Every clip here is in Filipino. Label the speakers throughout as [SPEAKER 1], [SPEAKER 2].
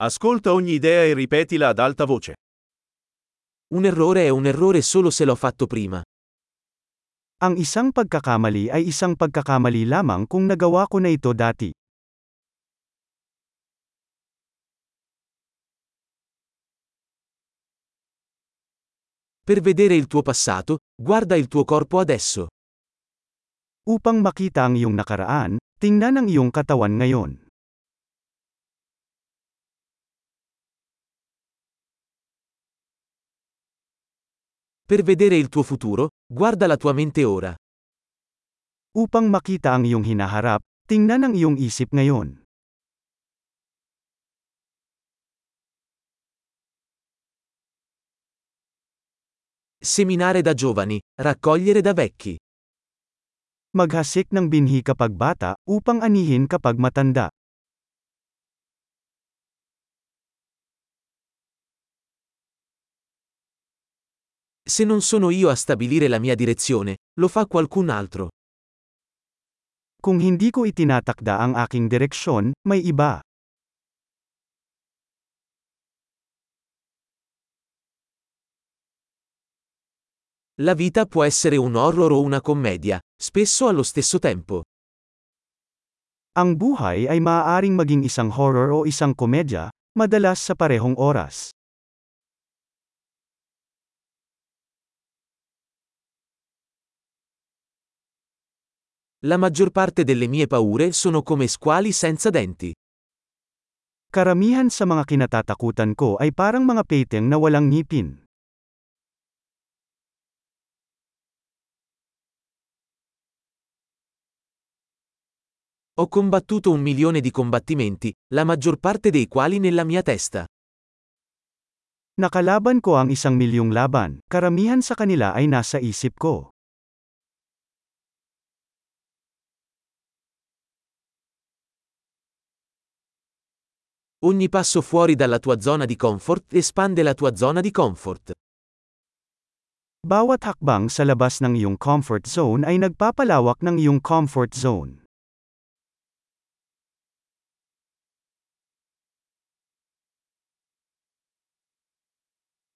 [SPEAKER 1] Ascolta ogni idea e ripetila ad alta voce.
[SPEAKER 2] Un errore è un errore solo se l'ho fatto prima.
[SPEAKER 3] Ang isang pagkakamali ay isang pagkakamali lamang kung nagawa ko na ito dati.
[SPEAKER 2] Per vedere il tuo passato, guarda il tuo corpo adesso.
[SPEAKER 3] Upang makita ang iyong nakaraan, tingnan ang iyong katawan ngayon.
[SPEAKER 2] Per vedere il tuo futuro, guarda la tua mente ora.
[SPEAKER 3] Upang makita ang iyong hinaharap, tingnan ang iyong isip ngayon.
[SPEAKER 2] Seminare da giovani, raccogliere da vecchi.
[SPEAKER 3] Maghasik ng binhi kapag bata, upang anihin kapag matanda.
[SPEAKER 2] Se non sono io a stabilire la mia direzione, lo fa qualcun altro.
[SPEAKER 3] Kung hindi ko itinatakda ang aking direksyon, may iba.
[SPEAKER 2] La vita può essere un horror o una commedia, spesso allo stesso tempo.
[SPEAKER 3] Ang buhay ay maaaring maging isang horror o isang komedya, madalas sa parehong oras.
[SPEAKER 2] La maggior parte delle mie paure sono come squali senza denti.
[SPEAKER 3] Karamihan sa mga kinatatakutan ko ay parang mga peteng na walang ngipin.
[SPEAKER 2] Ho combattuto un milione di combattimenti, la maggior parte dei quali nella mia testa.
[SPEAKER 3] Nakalaban ko ang isang milyong laban, karamihan sa kanila ay nasa isip ko.
[SPEAKER 2] Ogni passo fuori dalla tua zona di comfort espande la tua zona di comfort.
[SPEAKER 3] Bawat hakbang sa labas ng iyong comfort zone ay nagpapalawak ng iyong comfort zone.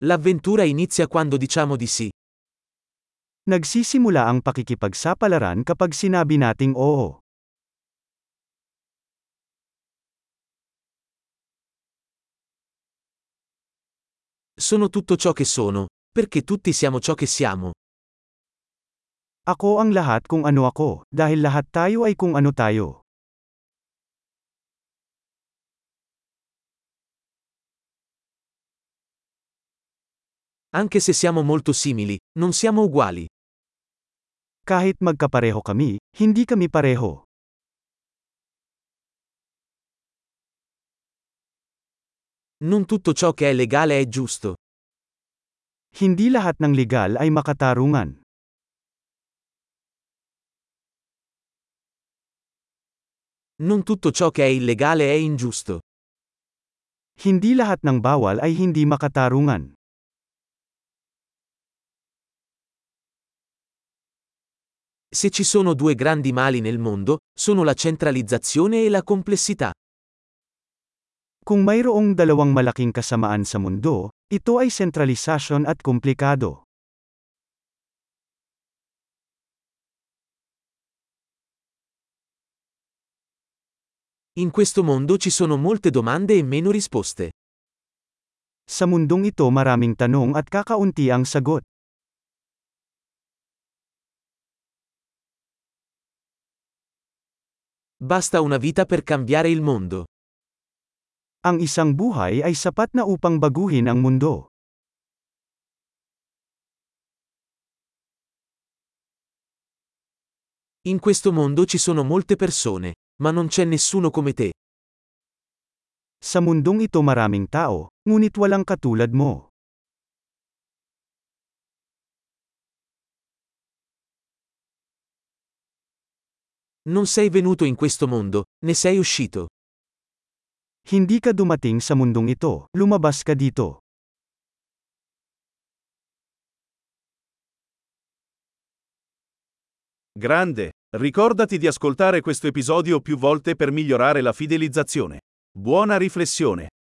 [SPEAKER 2] L'avventura inizia quando diciamo di sì.
[SPEAKER 3] Nagsisimula ang pakikipagsapalaran kapag sinabi nating oo.
[SPEAKER 2] Sono tutto ciò che sono, perché tutti siamo ciò che siamo.
[SPEAKER 3] Ako ang lahat kung ano ako, dahil lahat tayo ay kung ano tayo.
[SPEAKER 2] Anche se siamo molto simili, non siamo uguali.
[SPEAKER 3] Kahit magkapareho kami, hindi kami pareho.
[SPEAKER 2] Non tutto ciò che è legale è giusto.
[SPEAKER 3] Hindi lahat ng legal ay makatarungan.
[SPEAKER 2] Non tutto ciò che è illegale è ingiusto.
[SPEAKER 3] Hindi lahat ng bawal ay hindi makatarungan.
[SPEAKER 2] Se ci sono due grandi mali nel mondo, sono la centralizzazione e la complessità.
[SPEAKER 3] Kung mayroong dalawang malaking kasamaan sa mundo, ito ay sentralisasyon at komplikado.
[SPEAKER 2] In questo mondo ci sono molte domande e meno risposte.
[SPEAKER 3] Sa mundong ito maraming tanong at kakaunti ang sagot.
[SPEAKER 2] Basta una vita per cambiare il mondo.
[SPEAKER 3] Ang isang buhay ay sapat na upang baguhin ang mundo.
[SPEAKER 2] In questo mondo ci sono molte persone, ma non c'è nessuno come te.
[SPEAKER 3] Sa mundong ito maraming tao, ngunit walang katulad mo.
[SPEAKER 2] Non sei venuto in questo mondo, ne sei uscito.
[SPEAKER 3] Hindi ka dumating sa mundong ito, lumabas ka dito.
[SPEAKER 1] Grande, ricordati di ascoltare questo episodio più volte per migliorare la fidelizzazione. Buona riflessione.